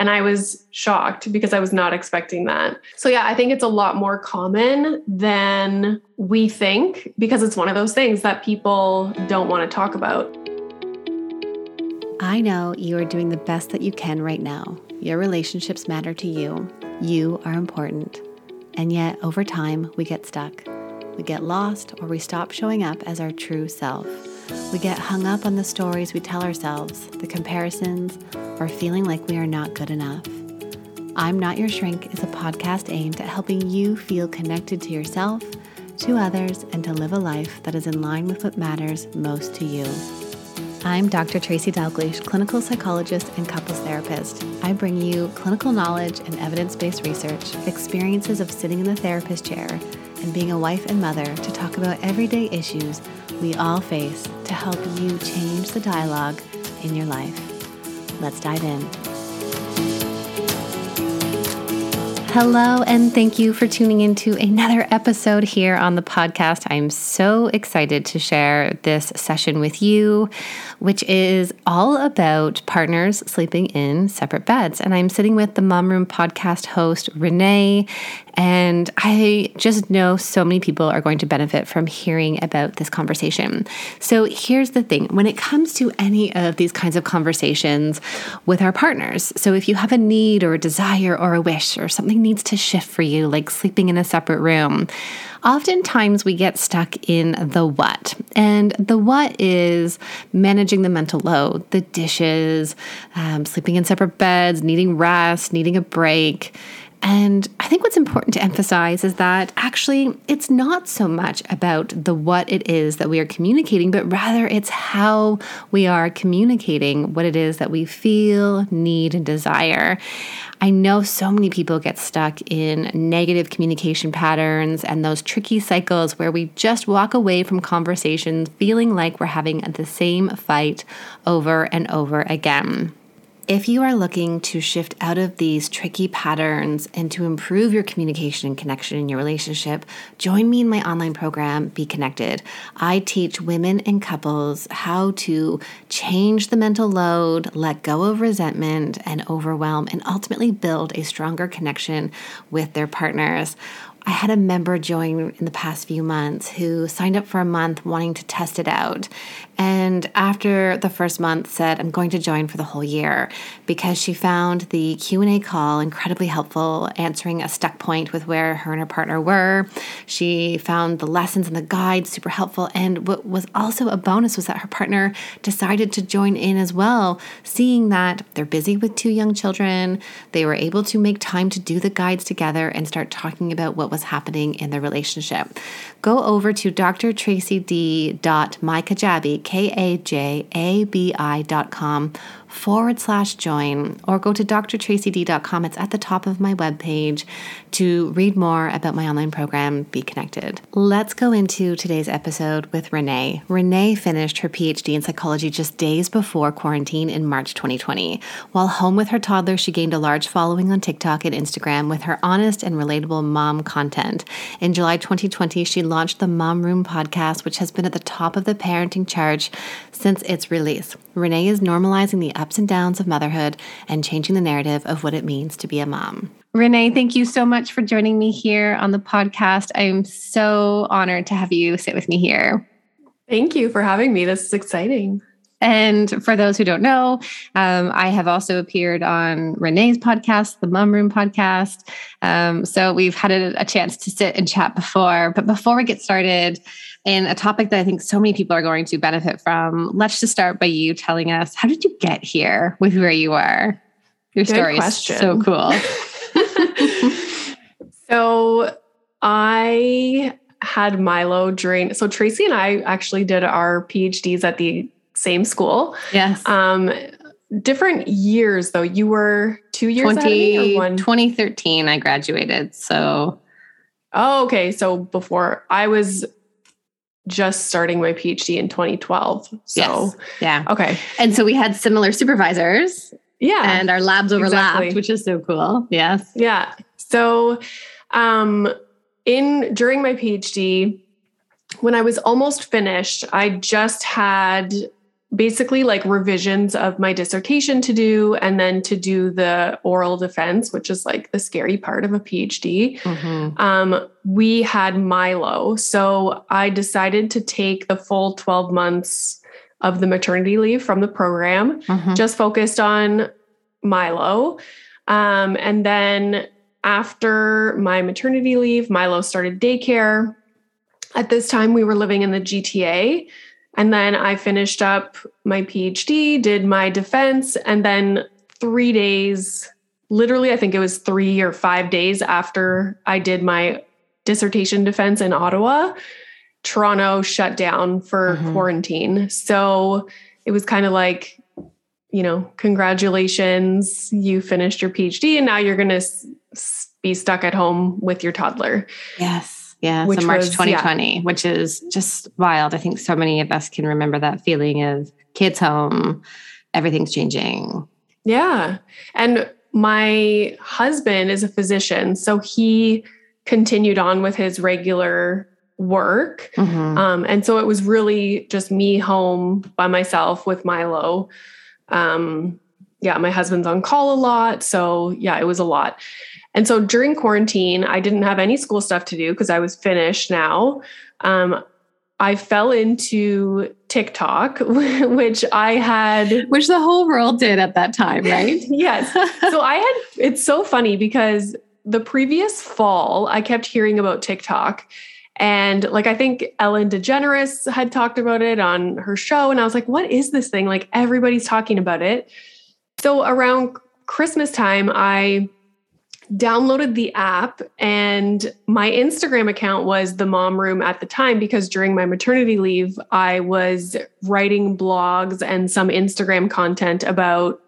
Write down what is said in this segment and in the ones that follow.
And I was shocked because I was not expecting that. So, yeah, I think it's a lot more common than we think because it's one of those things that people don't want to talk about. I know you are doing the best that you can right now. Your relationships matter to you. You are important. And yet, over time, we get stuck. We get lost or we stop showing up as our true self. We get hung up on the stories we tell ourselves, the comparisons, or feeling like we are not good enough. I'm Not Your Shrink is a podcast aimed at helping you feel connected to yourself, to others, and to live a life that is in line with what matters most to you. I'm Dr. Tracy Dalgleish, clinical psychologist and couples therapist. I bring you clinical knowledge and evidence based research, experiences of sitting in the therapist chair, and being a wife and mother to talk about everyday issues we all face to help you change the dialogue in your life. Let's dive in. Hello, and thank you for tuning into another episode here on the podcast. I'm so excited to share this session with you, which is all about partners sleeping in separate beds. And I'm sitting with the Mom Room podcast host, Renee, and I just know so many people are going to benefit from hearing about this conversation. So here's the thing when it comes to any of these kinds of conversations with our partners, so if you have a need or a desire or a wish or something needs to shift for you, like sleeping in a separate room, oftentimes we get stuck in the what. And the what is managing the mental load, the dishes, um, sleeping in separate beds, needing rest, needing a break. And I think what's important to emphasize is that actually it's not so much about the what it is that we are communicating, but rather it's how we are communicating what it is that we feel, need, and desire. I know so many people get stuck in negative communication patterns and those tricky cycles where we just walk away from conversations feeling like we're having the same fight over and over again. If you are looking to shift out of these tricky patterns and to improve your communication and connection in your relationship, join me in my online program, Be Connected. I teach women and couples how to change the mental load, let go of resentment and overwhelm, and ultimately build a stronger connection with their partners. I had a member join in the past few months who signed up for a month wanting to test it out. And after the first month said, I'm going to join for the whole year because she found the Q&A call incredibly helpful, answering a stuck point with where her and her partner were. She found the lessons and the guides super helpful. And what was also a bonus was that her partner decided to join in as well, seeing that they're busy with two young children. They were able to make time to do the guides together and start talking about what was happening in their relationship. Go over to drtracyd.mykajabi, K-A-J-A-B-I dot com forward slash join or go to drtracyd.com. It's at the top of my webpage to read more about my online program, Be Connected. Let's go into today's episode with Renee. Renee finished her PhD in psychology just days before quarantine in March 2020. While home with her toddler, she gained a large following on TikTok and Instagram with her honest and relatable mom content. In July 2020, she launched the Mom Room podcast, which has been at the top of the parenting charts since its release. Renee is normalizing the ups and downs of motherhood and changing the narrative of what it means to be a mom. Renee, thank you so much for joining me here on the podcast. I'm so honored to have you sit with me here. Thank you for having me. This is exciting. And for those who don't know, um, I have also appeared on Renee's podcast, the Mom Room podcast. Um, so we've had a, a, chance to sit and chat before. But before we get started, in a topic that I think so many people are going to benefit from, let's just start by you telling us how did you get here with where you are? Your Good story question. is so cool. so I had Milo during so Tracy and I actually did our PhDs at the same school. Yes. Um, different years though. You were two years 20, 2013 I graduated. So Oh, okay. So before I was just starting my PhD in 2012. So yes. yeah. Okay. And so we had similar supervisors. Yeah. And our labs overlapped, exactly. which is so cool. Yes. Yeah. So um in during my PhD, when I was almost finished, I just had basically like revisions of my dissertation to do and then to do the oral defense which is like the scary part of a phd mm-hmm. um, we had milo. So i decided to take the full 12 months of the maternity leave from the program mm-hmm. just focused on milo. Um, and then after my maternity leave milo started daycare. At this time we were living in the gta and then I finished up my PhD, did my defense, and then three days, literally, I think it was three or five days after I did my dissertation defense in Ottawa, Toronto shut down for mm-hmm. quarantine. So it was kind of like, you know, congratulations, you finished your PhD, and now you're going to be stuck at home with your toddler. Yes. Yeah. Which so March was, 2020, yeah. which is just wild. I think so many of us can remember that feeling of kids home, everything's changing. Yeah. And my husband is a physician. So he continued on with his regular work. Mm-hmm. Um, and so it was really just me home by myself with Milo. Um, yeah, my husband's on call a lot. So yeah, it was a lot. And so during quarantine, I didn't have any school stuff to do because I was finished now. Um, I fell into TikTok, which I had. Which the whole world did at that time, right? yes. So I had, it's so funny because the previous fall, I kept hearing about TikTok. And like, I think Ellen DeGeneres had talked about it on her show. And I was like, what is this thing? Like, everybody's talking about it. So around Christmas time, I downloaded the app and my Instagram account was the mom room at the time because during my maternity leave I was writing blogs and some Instagram content about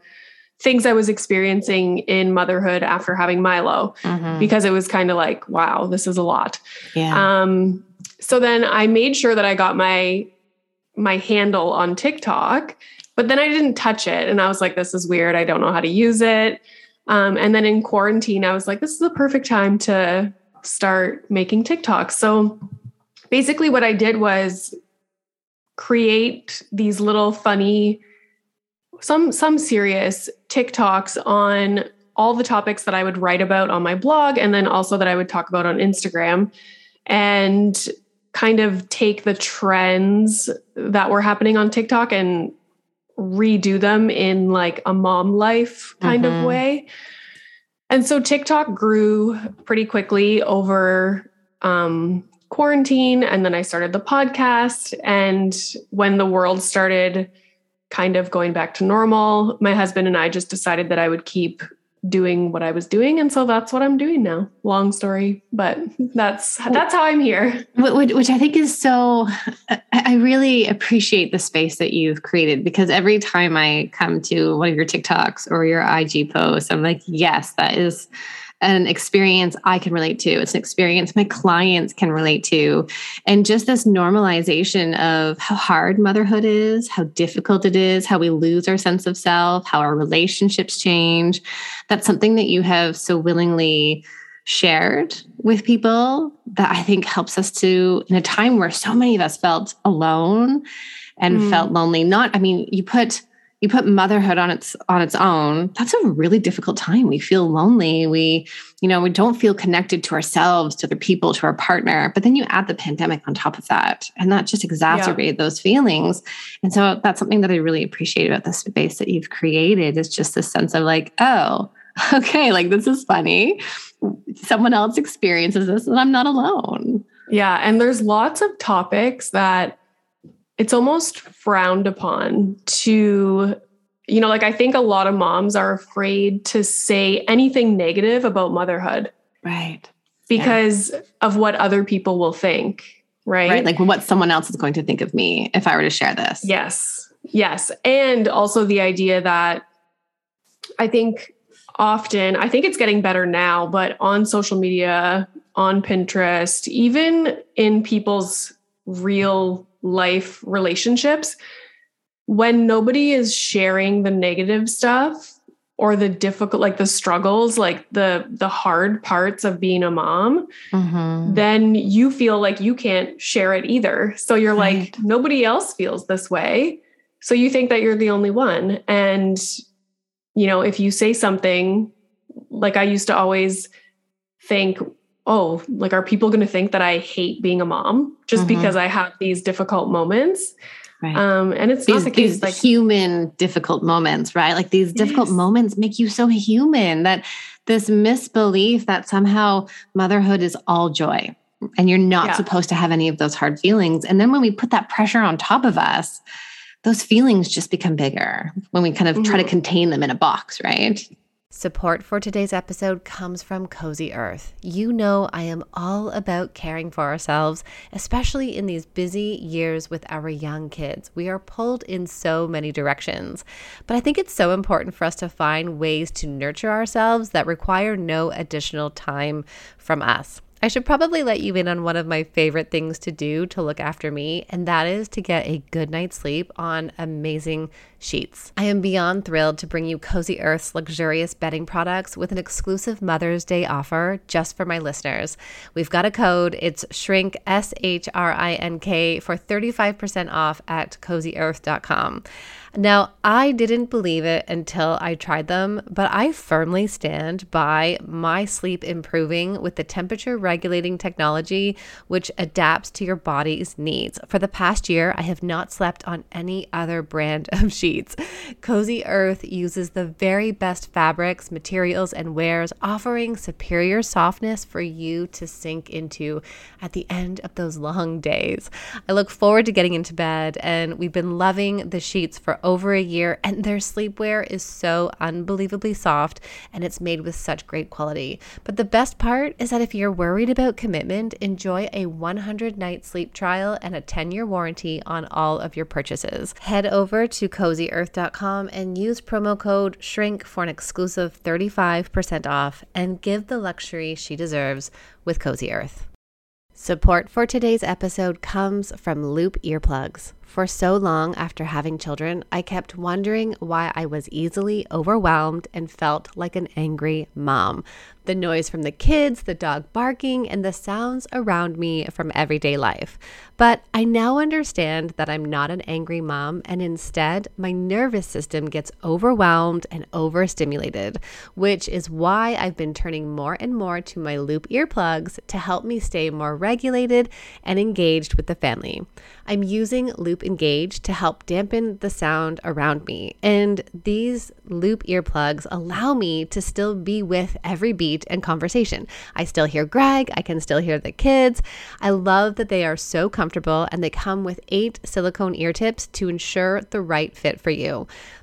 things I was experiencing in motherhood after having Milo mm-hmm. because it was kind of like wow this is a lot. Yeah. Um so then I made sure that I got my my handle on TikTok but then I didn't touch it and I was like this is weird I don't know how to use it. Um, and then in quarantine, I was like, this is the perfect time to start making TikToks. So basically, what I did was create these little funny, some some serious TikToks on all the topics that I would write about on my blog, and then also that I would talk about on Instagram, and kind of take the trends that were happening on TikTok and redo them in like a mom life kind mm-hmm. of way. And so TikTok grew pretty quickly over um, quarantine. And then I started the podcast. And when the world started kind of going back to normal, my husband and I just decided that I would keep doing what I was doing. And so that's what I'm doing now. Long story, but that's that's how I'm here. Which I think is so I really appreciate the space that you've created because every time I come to one of your TikToks or your IG posts, I'm like, yes, that is an experience I can relate to. It's an experience my clients can relate to. And just this normalization of how hard motherhood is, how difficult it is, how we lose our sense of self, how our relationships change. That's something that you have so willingly shared with people that I think helps us to, in a time where so many of us felt alone and mm. felt lonely. Not, I mean, you put you put motherhood on its on its own that's a really difficult time. We feel lonely. We you know we don't feel connected to ourselves to other people to our partner. But then you add the pandemic on top of that and that just exacerbated yeah. those feelings. And so that's something that i really appreciate about the space that you've created is just this sense of like oh okay like this is funny. Someone else experiences this and i'm not alone. Yeah and there's lots of topics that it's almost frowned upon to you know like i think a lot of moms are afraid to say anything negative about motherhood. Right. Because yeah. of what other people will think right? Right like what someone else is going to think of me if i were to share this. Yes yes. And also the idea that i think often i think it's getting better now but on social media on pinterest even in people's real life relationships, when nobody is sharing the negative stuff or the difficult like the struggles like the the hard parts of being a mom mm-hmm. then you feel like you can't share it either so you're right. like nobody else feels this way So you think that you're the only one. And, you know, if you say something, like I used to always think, oh, like, are people going to think that I hate being a mom just mm-hmm. because I have these difficult moments? Right. Um, and it's these, not the case. These like human difficult moments, right? Like these difficult yes. moments make you so human that this misbelief that somehow motherhood is all joy and you're not yeah. supposed to have any of those hard feelings. And then when we put that pressure on top of us, those feelings just become bigger when we kind of mm-hmm. try to mm-hmm. contain them in a box, right? Support for today's episode comes from Cozy Earth. You know, I am all about caring for ourselves, especially in these busy years with our young kids. We are pulled in so many directions. But I think it's so important for us to find ways to nurture ourselves that require no additional time from us. I should probably let you in on one of my favorite things to do to look after me, and that is to get a good night's sleep on amazing sheets. I am beyond thrilled to bring you Cozy Earth's luxurious bedding products with an exclusive Mother's Day offer just for my listeners. We've got a code, it's shrink, S H R I N K, for 35% off at cozyearth.com. Now, I didn't believe it until I tried them, but I firmly stand by my sleep improving with the temperature regulating technology, which adapts to your body's needs. For the past year, I have not slept on any other brand of sheets. Cozy Earth uses the very best fabrics, materials, and wares, offering superior softness for you to sink into at the end of those long days. I look forward to getting into bed, and we've been loving the sheets for over a year, and their sleepwear is so unbelievably soft and it's made with such great quality. But the best part is that if you're worried about commitment, enjoy a 100 night sleep trial and a 10 year warranty on all of your purchases. Head over to cozyearth.com and use promo code SHRINK for an exclusive 35% off and give the luxury she deserves with Cozy Earth. Support for today's episode comes from Loop Earplugs. For so long after having children, I kept wondering why I was easily overwhelmed and felt like an angry mom the noise from the kids, the dog barking, and the sounds around me from everyday life. But I now understand that I'm not an angry mom, and instead, my nervous system gets overwhelmed and overstimulated, which is why I've been turning more and more to my loop earplugs to help me stay more regulated and engaged with the family. I'm using Loop Engage to help dampen the sound around me, and these loop earplugs allow me to still be with every beat and conversation. I still hear Greg, I can still hear the kids. I love that they are so comfortable and they come with eight silicone ear tips to ensure the right fit for you.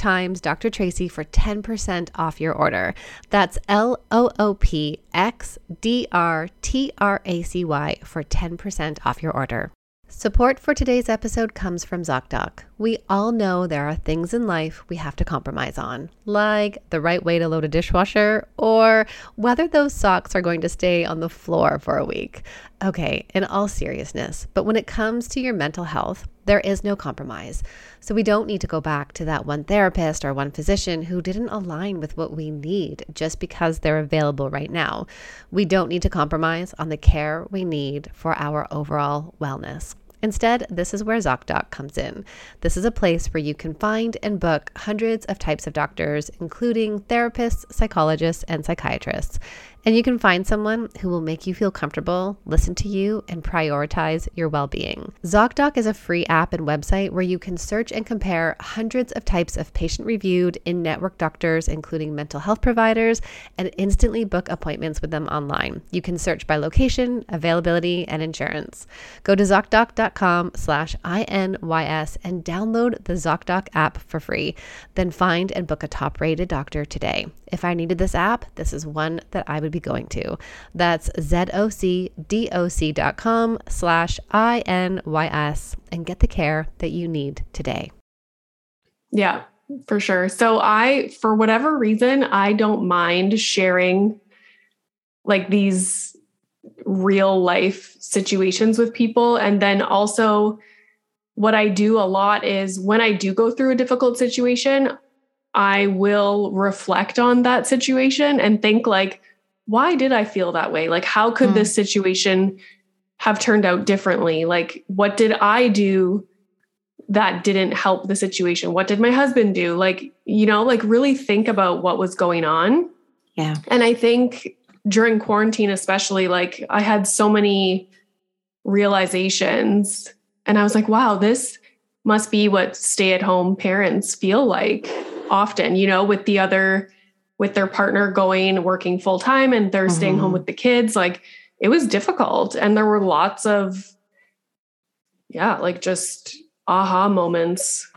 times Dr. Tracy for 10% off your order. That's L O O P X D R T R A C Y for 10% off your order. Support for today's episode comes from ZocDoc. We all know there are things in life we have to compromise on, like the right way to load a dishwasher or whether those socks are going to stay on the floor for a week. Okay, in all seriousness, but when it comes to your mental health, there is no compromise. So we don't need to go back to that one therapist or one physician who didn't align with what we need just because they're available right now. We don't need to compromise on the care we need for our overall wellness. Instead, this is where ZocDoc comes in. This is a place where you can find and book hundreds of types of doctors, including therapists, psychologists, and psychiatrists. And you can find someone who will make you feel comfortable, listen to you, and prioritize your well being. ZocDoc is a free app and website where you can search and compare hundreds of types of patient reviewed in network doctors, including mental health providers, and instantly book appointments with them online. You can search by location, availability, and insurance. Go to ZocDoc.com slash INYS and download the ZocDoc app for free. Then find and book a top rated doctor today. If I needed this app, this is one that I would be going to. That's zocdoc.com slash INYS and get the care that you need today. Yeah. for sure. So I, for whatever reason, I don't mind sharing like these real life situations with people. And then also, what I do a lot is when I do go through a difficult situation, I will reflect on that situation and think, like, why did I feel that way? Like, how could mm. this situation have turned out differently? Like, what did I do that didn't help the situation? What did my husband do? Like, you know, like really think about what was going on. Yeah. And I think during quarantine, especially, like I had so many realizations and I was like, wow, this must be what stay at home parents feel like often, you know, with the other, with their partner going working full time and they're mm-hmm. staying home mm-hmm. with the kids. Like it was difficult. And there were lots of, yeah, like just aha moments.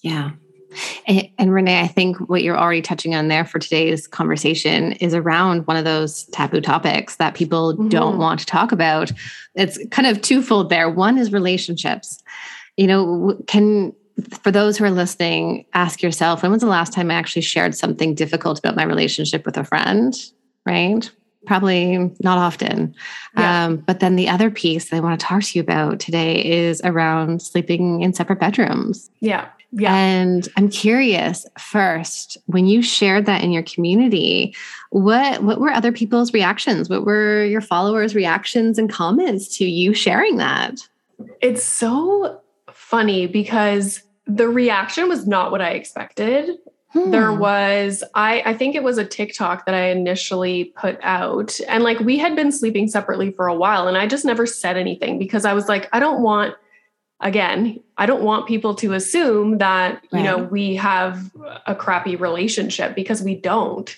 Yeah. And, and, Renee, I think what you're already touching on there for today's conversation is around one of those taboo topics that people mm-hmm. don't want to talk about. It's kind of twofold there. One is relationships. You know, can for those who are listening, ask yourself when was the last time I actually shared something difficult about my relationship with a friend? Right? probably not often. Yeah. Um, but then the other piece that I want to talk to you about today is around sleeping in separate bedrooms. Yeah. Yeah. And I'm curious first, when you shared that in your community, what what were other people's reactions? What were your followers' reactions and comments to you sharing that? It's so funny because the reaction was not what I expected. Hmm. There was I I think it was a TikTok that I initially put out and like we had been sleeping separately for a while and I just never said anything because I was like I don't want again, I don't want people to assume that, you know, we have a crappy relationship because we don't.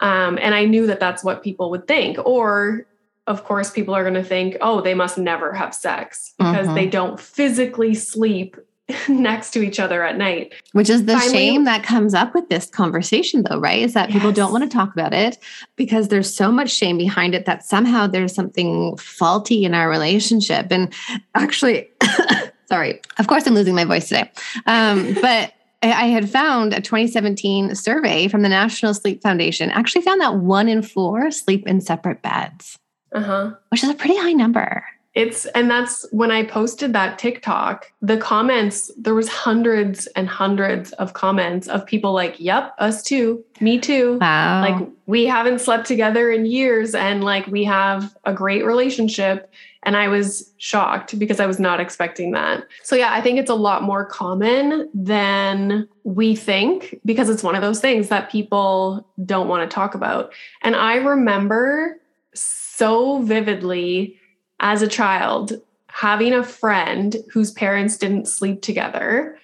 Um, and I knew that that's what people would think or of course people are going to think, "Oh, they must never have sex because mm-hmm. they don't physically sleep next to each other at night. Which is the Finally, shame that comes up with this conversation, though, right? Is that yes. people don't want to talk about it because there's so much shame behind it that somehow there's something faulty in our relationship. And actually, sorry, of course, I'm losing my voice today. Um, but I had found a 2017 survey from the National Sleep Foundation actually found that one in four sleep in separate beds, uh-huh. which is a pretty high number it's and that's when i posted that tiktok the comments there was hundreds and hundreds of comments of people like yep us too. Me too. Wow. like we haven't slept together in years and like we have a great relationship. And i was shocked because i was not expecting that. So yeah i think it's a lot more common than we think because it's one of those things that people don't want to talk about. And i remember so vividly as a child having a friend whose parents didn't sleep together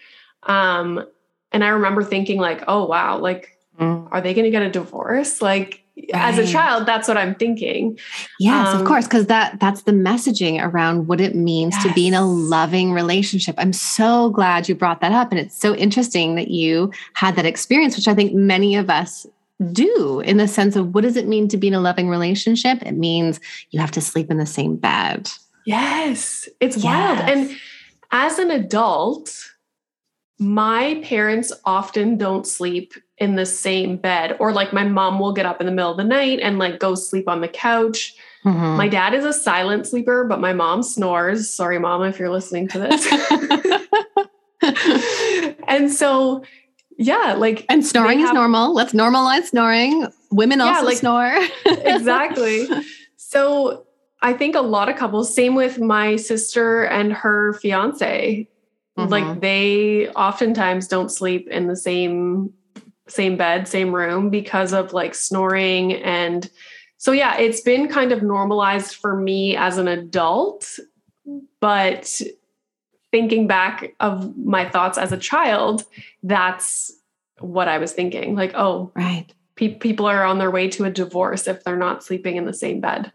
um and i remember thinking like oh wow like mm. are they going to get a divorce like right. as a child that's what i'm thinking yes um, of course because that that's the messaging around what it means yes. to be in a loving relationship i'm so glad you brought that up and it's so interesting that you had that experience which i think many of us do in the sense of what does it mean to be in a loving relationship? It means you have to sleep in the same bed. Yes, it's yes. wild. And as an adult, my parents often don't sleep in the same bed, or like my mom will get up in the middle of the night and like go sleep on the couch. Mm-hmm. My dad is a silent sleeper, but my mom snores. Sorry, mom, if you're listening to this. and so yeah, like and snoring have, is normal. Let's normalize snoring. Women also yeah, like, snore. exactly. So I think a lot of couples, same with my sister and her fiance, mm-hmm. like they oftentimes don't sleep in the same same bed, same room because of like snoring and so yeah, it's been kind of normalized for me as an adult, but thinking back of my thoughts as a child, that's what I was thinking. Like, oh, right. Pe- people are on their way to a divorce if they're not sleeping in the same bed.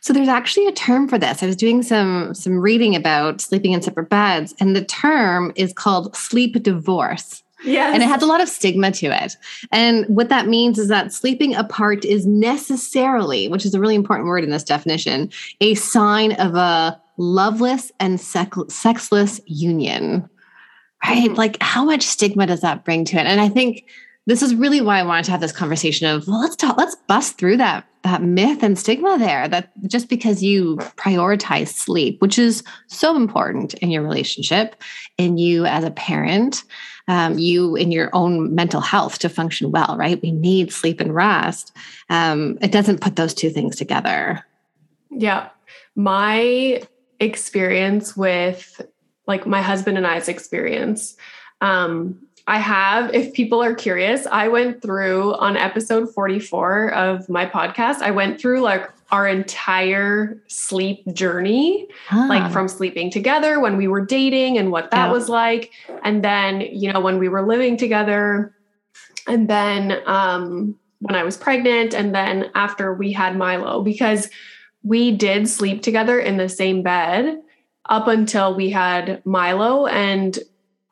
So there's actually a term for this. I was doing some some reading about sleeping in separate beds and the term is called sleep divorce. Yes. And it has a lot of stigma to it. And what that means is that sleeping apart is necessarily, which is a really important word in this definition, a sign of a loveless and sex- sexless union. right? Mm-hmm. Like, how much stigma does that bring to it? And I think this is really why I wanted to have this conversation of well, let's talk, let's bust through that that myth and stigma there that just because you prioritize sleep, which is so important in your relationship, in you as a parent, um, you in your own mental health to function well, right? We need sleep and rest. Um, it doesn't put those two things together. Yeah. My experience with like my husband and I's experience. Um, I have, if people are curious, I went through on episode 44 of my podcast, I went through like our entire sleep journey, huh. like from sleeping together when we were dating and what that yeah. was like. And then, you know, when we were living together, and then um, when I was pregnant, and then after we had Milo, because we did sleep together in the same bed up until we had Milo and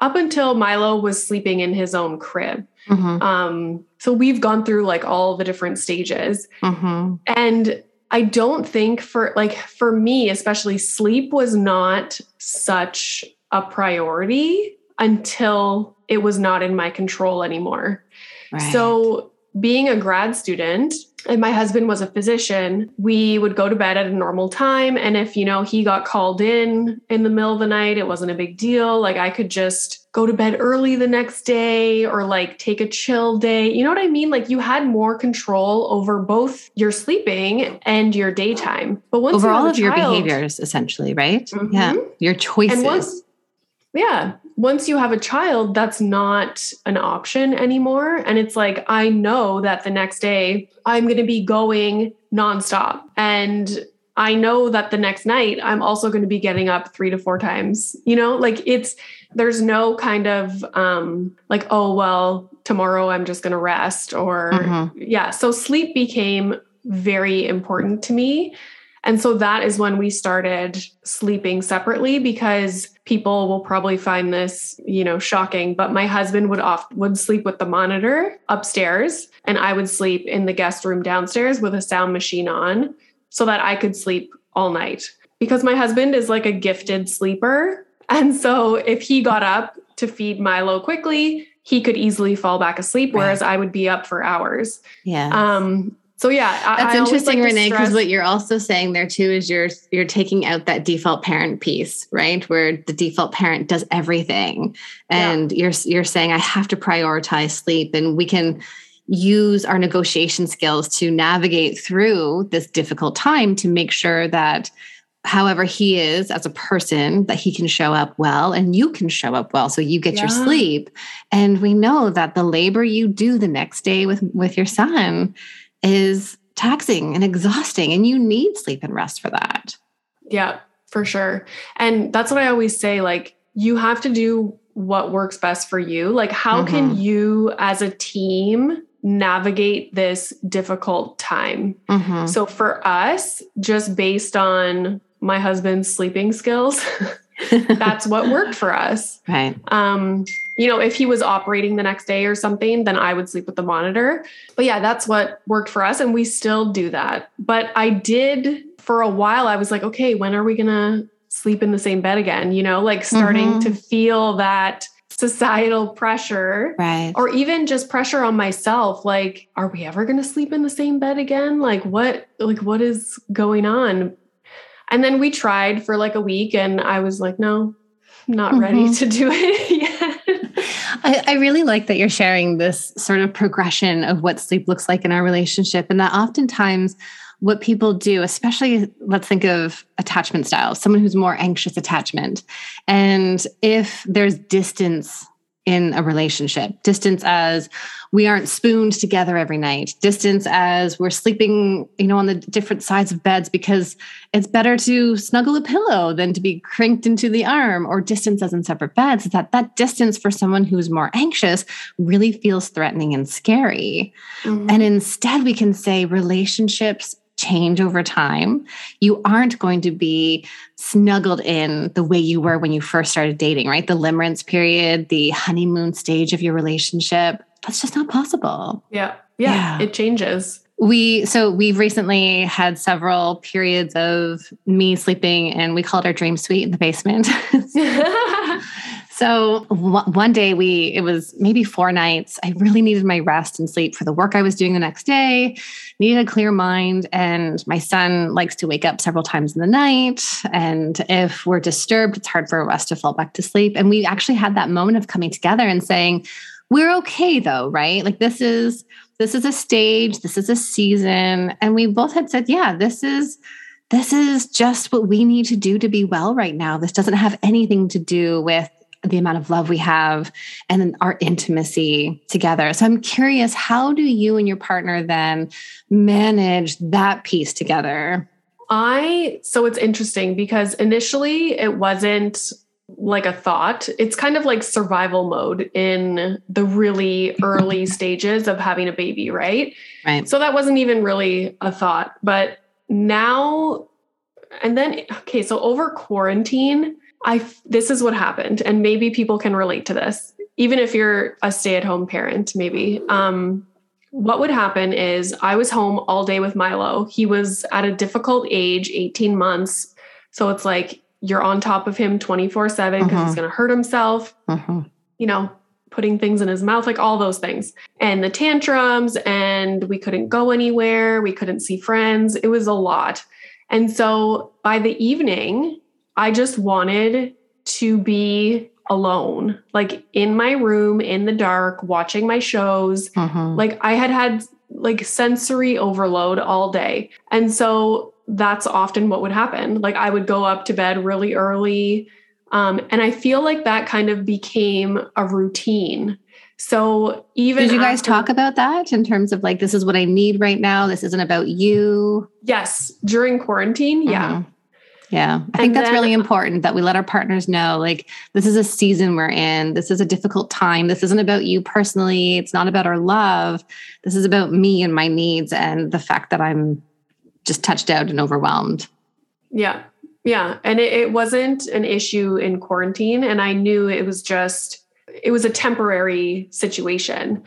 up until Milo was sleeping in his own crib. Mm-hmm. Um, so we've gone through like all the different stages. Mm-hmm. And I don't think for like for me, especially sleep was not such a priority until it was not in my control anymore. Right. So being a grad student, and my husband was a physician, we would go to bed at a normal time. And if, you know, he got called in in the middle of the night, it wasn't a big deal. Like I could just go to bed early the next day or like take a chill day. You know what I mean? Like you had more control over both your sleeping and your daytime. But once over all of child, your behaviors, essentially, right? Mm-hmm. Yeah. Your choices. Once, yeah once you have a child, that's not an option anymore. And it's like, I know that the next day I'm going to be going nonstop. And I know that the next night I'm also going to be getting up three to four times. You know, like it's, there's no kind of um like, oh, well, tomorrow I'm just going to rest or, mm-hmm. yeah. So sleep became very important to me. And so that is when we started sleeping separately because people will probably find this, you know, shocking, but my husband would oft would sleep with the monitor upstairs and I would sleep in the guest room downstairs with a sound machine on so that I could sleep all night. Because my husband is like a gifted sleeper, and so if he got up to feed Milo quickly, he could easily fall back asleep, whereas right. I would be up for hours. Yeah. Um, so yeah, that's I interesting, like Renee, because what you're also saying there too is you're you're taking out that default parent piece, right? Where the default parent does everything, and yeah. you're you're saying I have to prioritize sleep, and we can use our negotiation skills to navigate through this difficult time to make sure that however he is as a person that he can show up well and you can show up well so you get yeah. your sleep and we know that the labor you do the next day with with your son is taxing and exhausting, and you need sleep and rest for that. Yeah, for sure. And that's what I always say like, you have to do what works best for you. Like, how mm-hmm. can you as a team navigate this difficult time? Mm-hmm. So, for us, just based on my husband's sleeping skills, that's what worked for us. Right. Um, you know, if he was operating the next day or something, then I would sleep with the monitor. But yeah, that's what worked for us. And we still do that. But I did for a while, I was like, okay, when are we going to sleep in the same bed again? You know, like starting mm-hmm. to feel that societal pressure right or even just pressure on myself like are we ever going to sleep in the same bed again like what like what is going on and then we tried for like a week and I was like, no, not mm-hmm. ready to do it yet. I, I, really like that you're sharing this sort of progression of what sleep looks like in our relationship. And that oftentimes what people do, especially let's think of attachment styles, someone who's more anxious attachment. And if there's distance in a relationship. Distance as we aren't spooned together every night. Distance as we're sleeping, you know, on the different sides of beds because it's better to snuggle a pillow than to be cranked into the arm or distance as in separate beds. That that distance for someone who's more anxious really feels threatening and scary. Mm-hmm. And instead we can say relationships change over time. You aren't going to be snuggled in the way you were when you first started dating, right? The limerence period, the honeymoon stage of your relationship. That's just not possible. Yeah. Yeah. yeah. It changes. We so we've recently had several periods of me sleeping and we called our dream suite in the basement. So one day we, it was maybe four nights. I really needed my rest and sleep for the work I was doing the next day, needed a clear mind. And my son likes to wake up several times in the night. And if we're disturbed, it's hard for us to fall back to sleep. And we actually had that moment of coming together and saying, we're okay though, right? Like this is, this is a stage, this is a season. And we both had said, yeah, this is, this is just what we need to do to be well right now. This doesn't have anything to do with the amount of love we have and our intimacy together. So I'm curious, how do you and your partner then manage that piece together? I, so it's interesting because initially it wasn't like a thought. It's kind of like survival mode in the really early stages of having a baby, right? Right. So that wasn't even really a thought. But now, and then, okay, so over quarantine, I this is what happened, and maybe people can relate to this. Even if you're a stay-at-home parent, maybe. Um, what would happen is I was home all day with Milo. He was at a difficult age, 18 months. So it's like you're on top of him 24 7 because he's uh-huh. going to hurt himself. Uh-huh. You know, putting things in his mouth, like all those things. And the tantrums, and we couldn't go anywhere. We couldn't see friends. It was a lot. And so by the evening, I just wanted to be alone, like in my room in the dark, watching my shows. Uh-huh. Like I had had like sensory overload all day. And so that's often what would happen. Like I would go up to bed really early. Um, and I feel like that kind of became a routine. So even did you guys after, talk about that in terms of like this is what I need right now? This isn't about you. Yes, during quarantine, yeah. Mm-hmm. Yeah. I think that's then, really important that we let our partners know like this is a season we're in. This is a difficult time. This isn't about you personally. It's not about our love. This is about me and my needs and the fact that I'm just touched out and overwhelmed. Yeah. Yeah. And it, it wasn't an issue in quarantine. And I knew it was just, it was a temporary situation.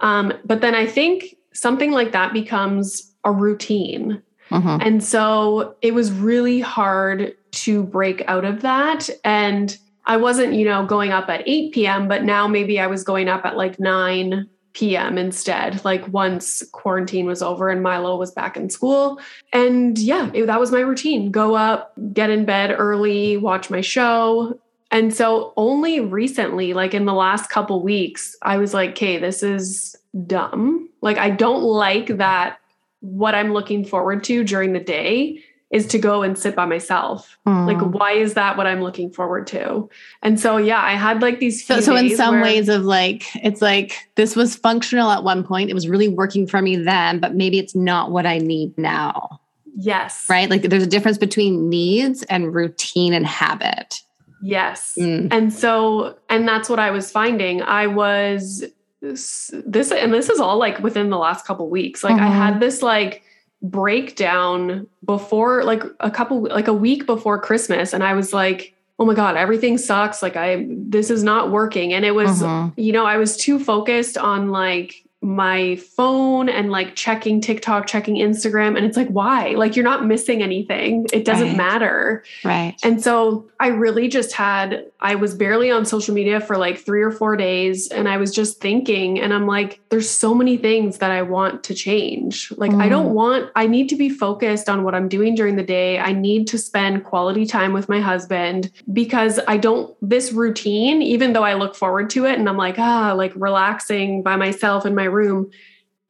Um, but then I think something like that becomes a routine uh-huh. And so it was really hard to break out of that. And I wasn't, you know, going up at 8 p.m., but now maybe I was going up at like 9 p.m. instead, like once quarantine was over and Milo was back in school. And yeah, it, that was my routine go up, get in bed early, watch my show. And so only recently, like in the last couple weeks, I was like, okay, this is dumb. Like, I don't like that what I'm looking forward to during the day is to go and sit by myself. Mm. Like, why is that what I'm looking forward to? And so, yeah, I had like these. so, so in some where, ways, of like, it's like this was functional at one point. It was really working for me then, but maybe it's not what I need now. Yes. Right. Like, there's a difference between needs and routine and habit. Yes. Mm. And so, and that's what I was finding. I was this and this is all like within the last couple weeks like i had mm-hmm. this like breakdown before like a couple like a week before christmas and i was like oh my god everything sucks like i this is not working and it was uh-huh. you know i was too focused on like my phone and like checking TikTok, checking Instagram. And it's like, why? Like, you're not missing anything. It doesn't right. matter. Right. And so I really just had, I was barely on social media for like three or four days. And I was just thinking, and I'm like, there's so many things that I want to change. Like, mm. I don't mm. want, I need to be focused on what I'm doing during the day. I need to spend quality time with my husband because I don't, this routine, even though I look forward to it and I'm like, ah, like relaxing by myself in my room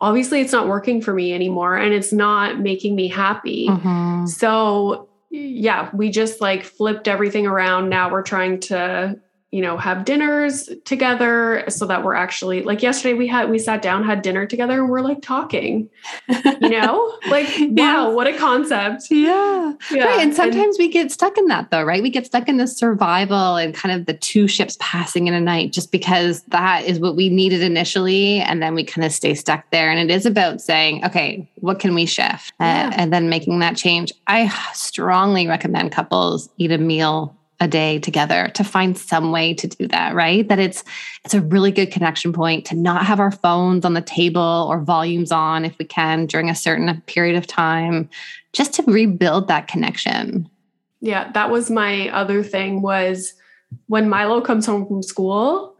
obviously it's not working for me anymore and it's not making me happy mm-hmm. so yeah we just like flipped everything around now we're trying to you know have dinners together so that we're actually like yesterday we had we sat down had dinner together and we're like talking you know? Like wow what a concept. Yeah, yeah. right and sometimes and, we get stuck in that though right? We get stuck in the survival and kind of the two ships passing in a night just because that is what we needed initially and then we kind of stay stuck there and it is about saying okay what can we shift? Uh, yeah. and then making that change. I strongly recommend couples eat a meal a day together to find some way to do that right that it's it's a really good connection point to not have our phones on the table or volumes on if we can during a certain period of time just to rebuild that connection yeah that was my other thing was when Milo comes home from school,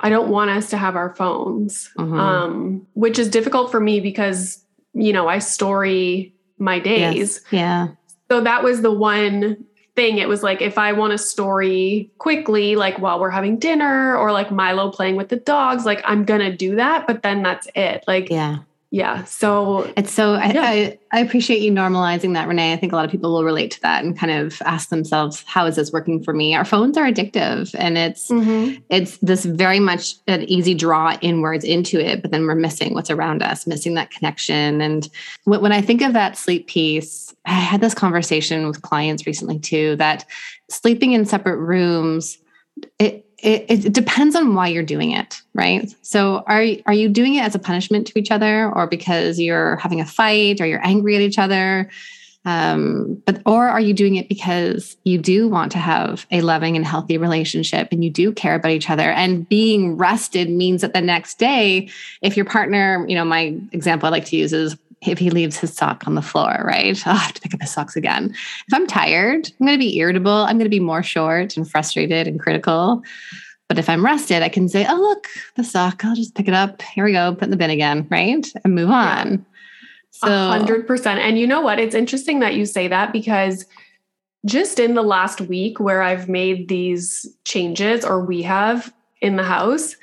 I don't want us to have our phones, Mhm. um, which is difficult for me because, you know, I story my days. Yes. Yeah. So that was the one thing. It was like if I want a story quickly, like while we're having dinner or like Milo playing with the dogs, like I'm to do that. But then that's it. Like, yeah. Yeah. So, It's so I, Yeah. I, I appreciate you normalizing that, Renee. I think a lot of people will relate to that and kind of ask themselves, how is this working for me? Our phones are addictive and it's mhm. it's this very much an easy draw inwards into it, but then we're missing what's around us, missing that connection. And when when I think of that sleep piece, I had this conversation with clients recently too that sleeping in separate rooms, it, it, it depends on why you're doing it, right? So are, are you doing it as a punishment to each other or because you're having a fight or you're angry at each other? um, but or are you doing it because you do want to have a loving and healthy relationship and you do care about each other and being rested means that the next day if your partner you know my example i like to use is if he leaves his sock on the floor right? Oh, i have to pick up his socks again. If i'm tired i'm going to be irritable. I'm going to be more short and frustrated and critical. But if i'm rested i can say oh look the sock. I'll just pick it up. Here we go. Put in the bin again right? And move Yeah. on. A hundred percent. And you know what? It's interesting that you say that because just in the last week where I've made these changes or we have in the house,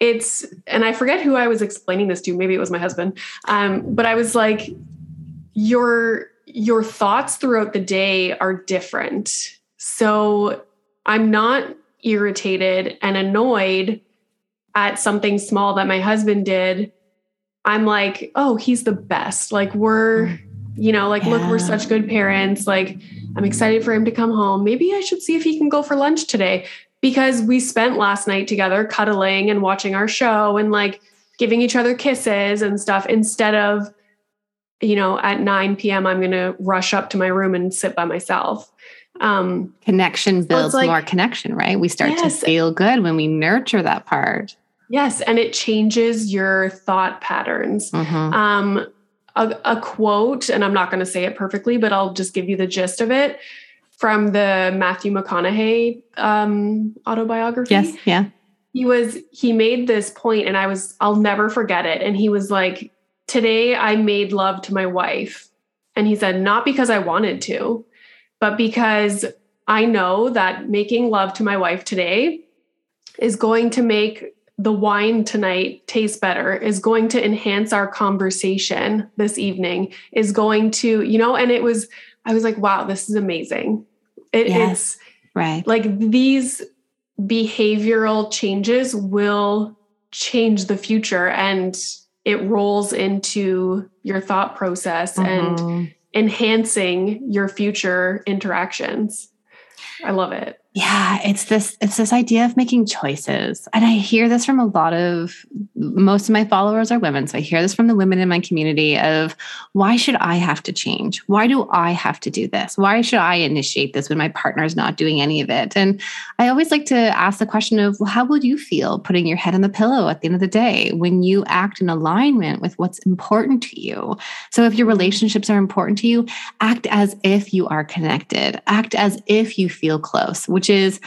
it's and I forget who I was explaining this to. Maybe it was my husband. Um, but I was like, your your thoughts throughout the day are different. So I'm not irritated and annoyed at something small that my husband did I'm like, oh, he's the best. Like, we're, you know, like, look, we're such good parents. Like, I'm excited for him to come home. Maybe I should see if he can go for lunch today because we spent last night together cuddling and watching our show and like giving each other kisses and stuff instead of, you know, at 9 p.m., I'm going to rush up to my room and sit by myself. Um, connection builds like- more connection, right? We start Yes. to feel good when we nurture that part. yes. And it changes your thought patterns. Mhm. um, a, a quote, and I'm not going to say it perfectly, but I'll just give you the gist of it from the Matthew McConaughey um, autobiography. Yes, yeah. He was, he made this point, and I was, I'll never forget it. And he was like, Today I made love to my wife. And he said, Not because I wanted to, but because I know that making love to my wife today is going to make the wine tonight taste better, is going to enhance our conversation this evening, is going to, you know, and it was, I was like, wow, this is amazing. It, Yes. It's Right. like these behavioral changes will change the future and it rolls into your thought process and Mhm. enhancing your future interactions. I love it. Yeah, it's this it's this idea of making choices. And I hear this from a lot of most of my followers are women. So I hear this from the women in my community of why should I have to change? Why do I have to do this? Why should I initiate this when my partner's not doing any of it? And I always like to ask the question of well, how would you feel putting your head on the pillow at the end of the day when you act in alignment with what's important to you? So if your relationships are important to you, act as if you are connected. Act as if you feel close, which is,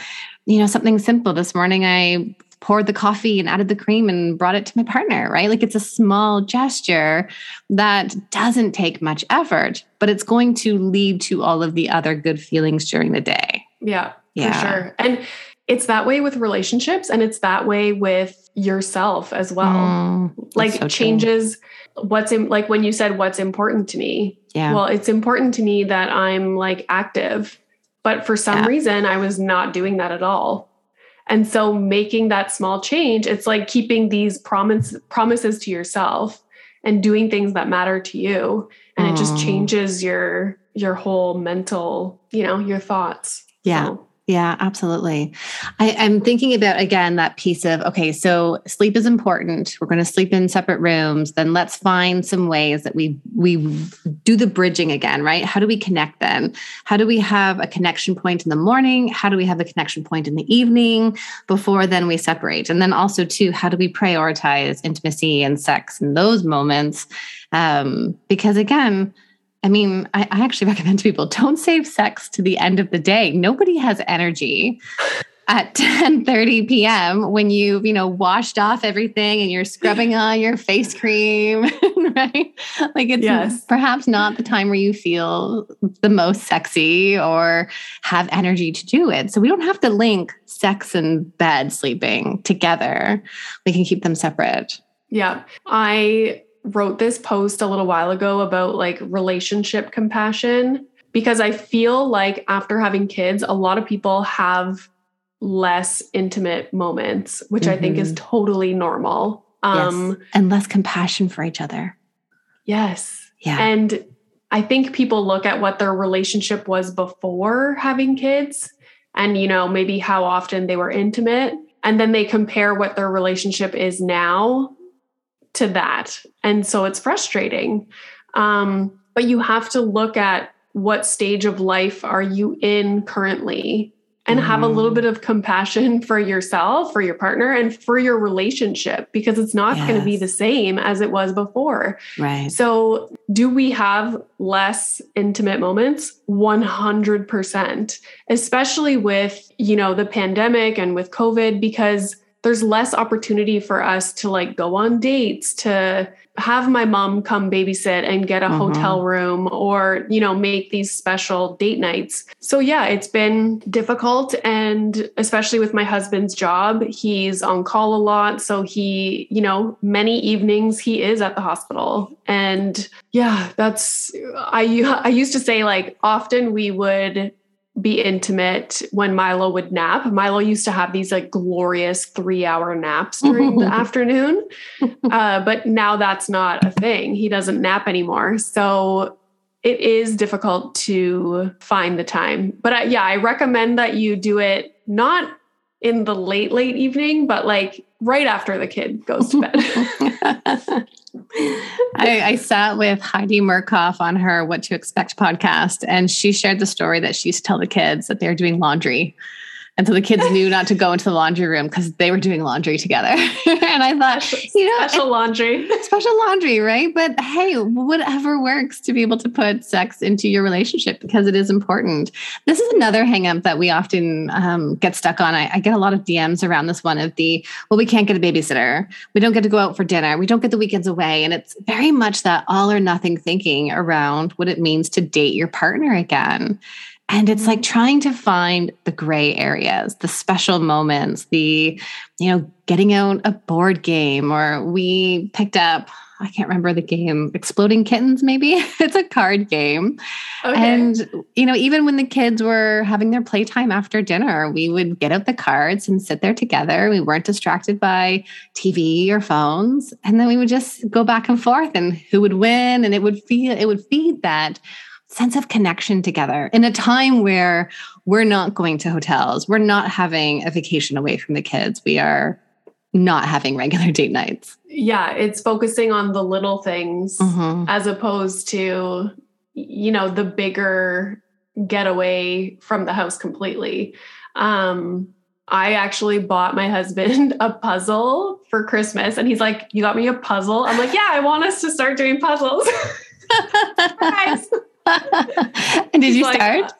you know, something simple. This morning I poured the coffee and added the cream and brought it to my partner, right? Like it's a small gesture that doesn't take much effort, but it's going to lead to all of the other good feelings during the day. Yeah, Yeah. for sure. And it's that way with relationships and it's that way with yourself as well. Mm, like so true. changes what's in like when you said what's important to me. Yeah. Well, it's important to me that I'm like active, but for some Yeah. reason I was not doing that at all. And so making that small change, it's like keeping these promise, promises to yourself and doing things that matter to you. And it just Mm. changes your your whole mental, you know, your thoughts. Yeah. So, Yeah, absolutely. I, I'm thinking about again that piece of okay, so sleep is important. We're going to sleep in separate rooms. Then let's find some ways that we we do the bridging again, right? How do we connect then? How do we have a connection point in the morning? How do we have a connection point in the evening before then we separate? And then also too, how do we prioritize intimacy and sex in those moments? Um, because again, I mean, I, I actually recommend to people don't save sex to the end of the day. Nobody has energy at 10 30 p.m. when you've, you know, washed off everything and you're scrubbing on your face cream, right? Like it's yes. perhaps not the time where you feel the most sexy or have energy to do it. So we don't have to link sex and bed sleeping together. We can keep them separate. Yeah. I wrote this post a little while ago about like relationship compassion because I feel like after having kids, a lot of people have less intimate moments, which mm-hmm. I think is mm-hmm. totally normal. Um, yes. And less compassion for each other. Yes. Yeah. And I think people look at what their relationship was before having kids and, you know, maybe how often they were intimate. And then they compare what their relationship is now to that. And so it's frustrating. Um, but you have to look at what stage of life are you in currently and have a little mm. bit of compassion for yourself, for your partner, and for your relationship because it's not yes. going to be the same as it was before. Right. So, do we have less intimate moments? 100%, especially with, you know, the pandemic and with COVID because there's less opportunity for us to like go on dates, to have my mom come babysit and get a mm-hmm. hotel room or, you know, make these special date nights. So, yeah, it's been difficult. And especially with my husband's job, he's on call a lot. So, he, you know, many evenings he is at the hospital. And yeah, that's, I, I used to say like often we would be intimate when Milo would nap. Milo used to have these like glorious three hour naps during the afternoon. Uh, but now that's not a thing. He doesn't nap anymore. So it is difficult to find the time. But uh, yeah, I recommend that you do it not in the late, late evening, but like right after the kid goes to bed. I, I, sat with Heidi Murkoff on her What to Expect podcast, and she shared the story that she used to tell the kids that they're doing laundry and so the kids knew not to go into the laundry room because they were doing laundry together. and I thought, you know, special laundry, special laundry, right? But hey, whatever works to be able to put sex into your relationship because it is important. This is another hangup that we often um, get stuck on. I, I get a lot of DMs around this one of the, well, we can't get a babysitter. We don't get to go out for dinner. We don't get the weekends away. And it's very much that all or nothing thinking around what it means to date your partner again. And it's like trying to find the gray areas, the special moments, the, you know, getting out a board game, or we picked up, I can't remember the game, Exploding Kittens, maybe. it's a card game. Okay. And, you know, even when the kids were having their playtime after dinner, we would get out the cards and sit there together. We weren't distracted by TV or phones. And then we would just go back and forth and who would win. And it would feel, it would feed that sense of connection together in a time where we're not going to hotels, we're not having a vacation away from the kids, we are not having regular date nights. Yeah, it's focusing on the little things mm-hmm. as opposed to, you know, the bigger getaway from the house completely. Um, I actually bought my husband a puzzle for Christmas, and he's like, You got me a puzzle? I'm like, Yeah, I want us to start doing puzzles. and did you like, start?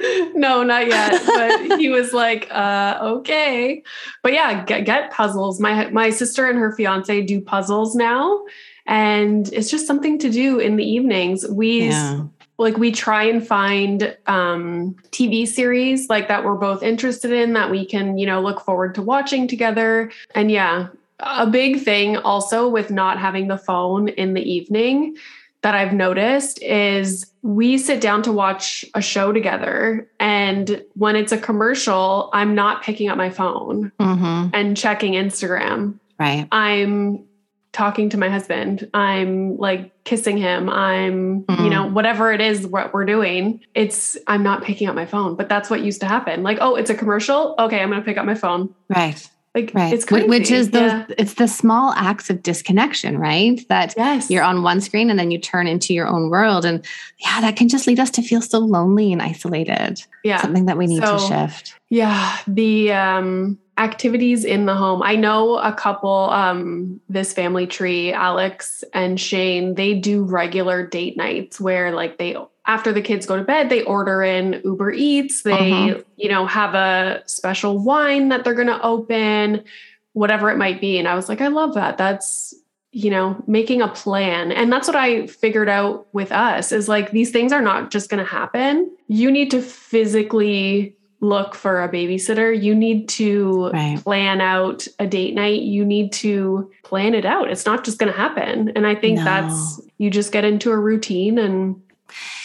no, not yet. But he was like, uh, okay. But yeah, get, get puzzles. My my sister and her fiance do puzzles now. And it's just something to do in the evenings. We yeah. like we try and find um, TV series like that we're both interested in that we can, you know, look forward to watching together. And yeah, a big thing also with not having the phone in the evening that I've noticed is we sit down to watch a show together. And when it's a commercial, I'm not picking up my phone mm-hmm. and checking Instagram. Right. I'm talking to my husband. I'm like kissing him. I'm, mm-hmm. you know, whatever it is what we're doing. It's I'm not picking up my phone, but that's what used to happen. Like, oh, it's a commercial. Okay, I'm going to pick up my phone. Right. Like right. it's crazy. Which is those yeah. it's the small acts of disconnection, right? That yes. you're on one screen and then you turn into your own world. And yeah, that can just lead us to feel so lonely and isolated. Yeah. Something that we need so, to shift. Yeah. The um activities in the home. I know a couple, um, this family tree, Alex and Shane, they do regular date nights where like they after the kids go to bed, they order in Uber Eats. They, uh-huh. you know, have a special wine that they're going to open, whatever it might be. And I was like, I love that. That's, you know, making a plan. And that's what I figured out with us is like these things are not just going to happen. You need to physically look for a babysitter. You need to right. plan out a date night. You need to plan it out. It's not just going to happen. And I think no. that's you just get into a routine and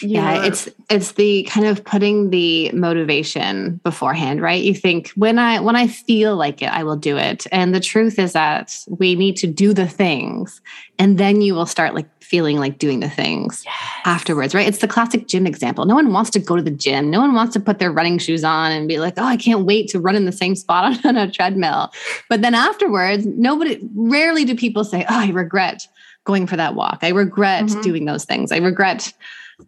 yeah it's it's the kind of putting the motivation beforehand right? You think when i when i feel like it i will do it. And the truth is that we need to do the things and then you will start like feeling like doing the things yes. afterwards right? It's the classic gym example. No one wants to go to the gym. No one wants to put their running shoes on and be like oh i can't wait to run in the same spot on a treadmill. But then afterwards nobody rarely do people say oh i regret going for that walk. I regret mm-hmm. doing those things. I regret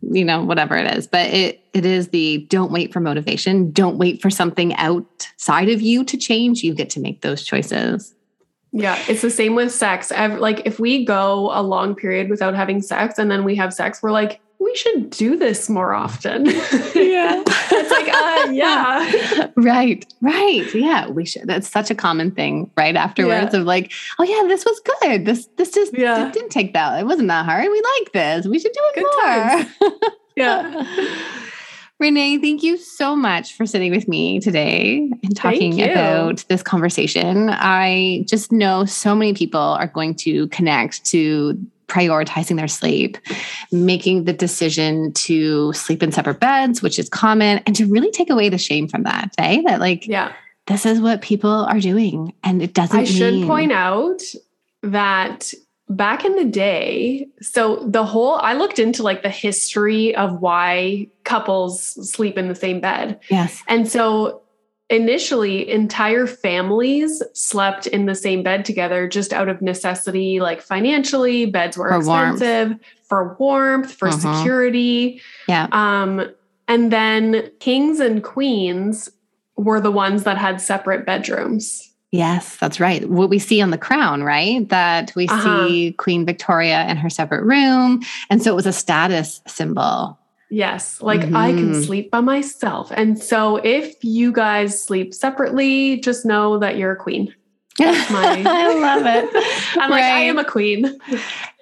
you know whatever it is but it it is the don't wait for motivation. Don't wait for something outside of you to change. You get to make those choices. Yeah it's the same with sex. Like if we go a long period without having sex and then we have sex we're like we should do this more often. Yeah. it's like, uh, yeah. right. Right. Yeah. We should. That's such a common thing, right? Afterwards yeah. of like, oh yeah, this was good. This, this just yeah. didn't take that. It wasn't that hard. We like this. We should do it good more. yeah. Renee, thank you so much for sitting with me today and talking about this conversation. I just know so many people are going to connect to prioritizing their sleep, making the decision to sleep in separate beds, which is common, and to really take away the shame from that, eh? That like, yeah, this is what people are doing. And it doesn't I should point out that back in the day, so the whole I looked into like the history of why couples sleep in the same bed. Yes. And so initially entire families slept in the same bed together just out of necessity like financially beds were for expensive warmth. for warmth for uh-huh. security. Yeah. Um and then kings and queens were the ones that had separate bedrooms. Yes that's right. What we see on the crown right? That we uh-huh. see queen victoria in her separate room. And so it was a status symbol Yes, like mm-hmm. I can mm-hmm. sleep by myself. And so if you guys sleep separately, just know that you're a queen. That's my I love it. I'm right. like, I am a queen.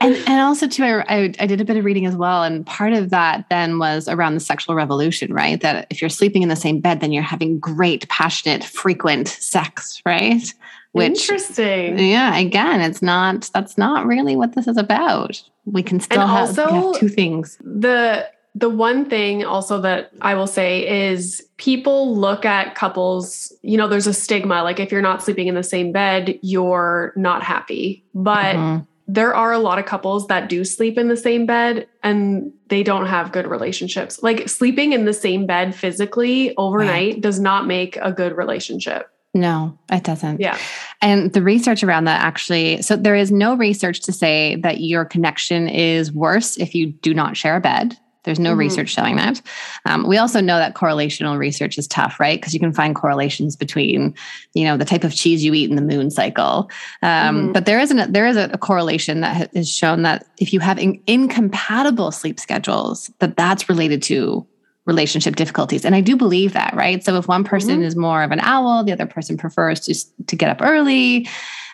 and and also too, I, I, I did a bit of reading as well. And part of that then was around the sexual revolution, right? That if you're sleeping in the same bed, then you're having great, passionate, frequent sex, right? Which, Interesting. Yeah, again, it's not that's not really what this is about. We can still have, have two things. The the one thing also that I will say is people look at couples, you know, there's a stigma like if you're not sleeping in the same bed, you're not happy. But mm-hmm. there are a lot of couples that do sleep in the same bed and they don't have good relationships. Like sleeping in the same bed physically overnight right. does not make a good relationship. No, it doesn't. Yeah. And the research around that actually, so there is no research to say that your connection is worse if you do not share a bed. There's no mm-hmm. research showing that. Um, we also know that correlational research is tough, right? Because you can find correlations between, you know, the type of cheese you eat in the moon cycle. Um, mm-hmm. But there is an, there is a, a correlation that has shown that if you have in, incompatible sleep schedules, that that's related to relationship difficulties. And I do believe that, right? So if one person mm-hmm. is more of an owl, the other person prefers to to get up early,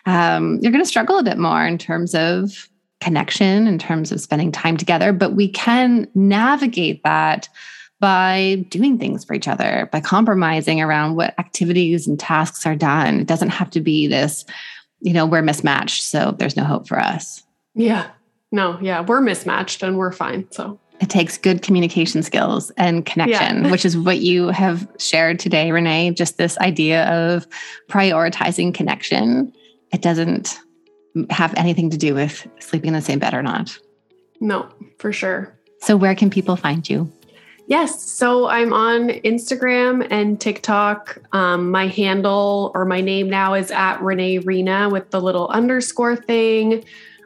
um, you're going to struggle a bit more in terms of connection in terms of spending time together, but we can navigate that by doing things for each other, by compromising around what activities and tasks are done. It doesn't have to be this, you know, we're mismatched, so there's no hope for us. Yeah. No, yeah, we're mismatched and we're fine. So it takes good communication skills and connection, yeah. which is what you have shared today, Renee. Just this idea of prioritizing connection. It doesn't have anything to do with sleeping in the same bed or not. No, for sure. So, where can people find you? Yes. So I'm on Instagram and TikTok. Um, my handle or my name now is at Renee Reina with the little underscore thing.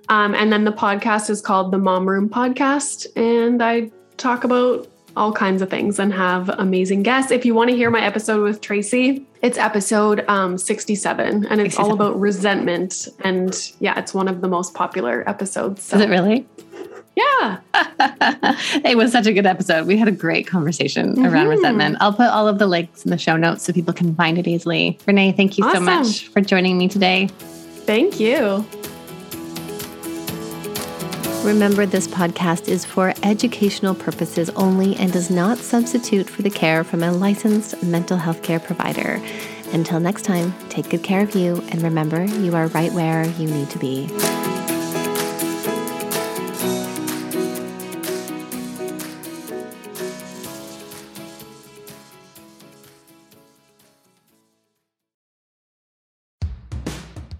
Um, and then the podcast is called the Mom Room Podcast. And I talk about all kinds of things and have amazing guests. If you want to hear my episode with Tracy, it's episode um, 67 and it's 67. all about resentment. And yeah, it's one of the most popular episodes. So. Is it really? Yeah. it was such a good episode. We had a great conversation mm-hmm. around resentment. I'll put all of the links in the show notes so people can find it easily. Renee, thank you awesome. so much for joining me today. Thank you. Remember, this podcast is for educational purposes only and does not substitute for the care from a licensed mental health care provider. Until next time, take good care of you and remember you are right where you need to be.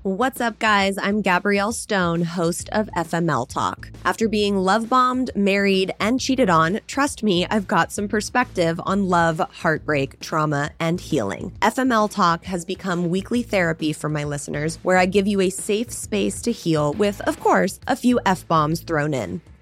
What's up, guys? I'm Gabrielle Stone, host of FML Talk. After being love bombed, married, and cheated on, trust me, I've got some perspective on love, heartbreak, trauma, and healing. FML Talk has become weekly therapy for my listeners, where I give you a safe space to heal with, of course, a few F bombs thrown in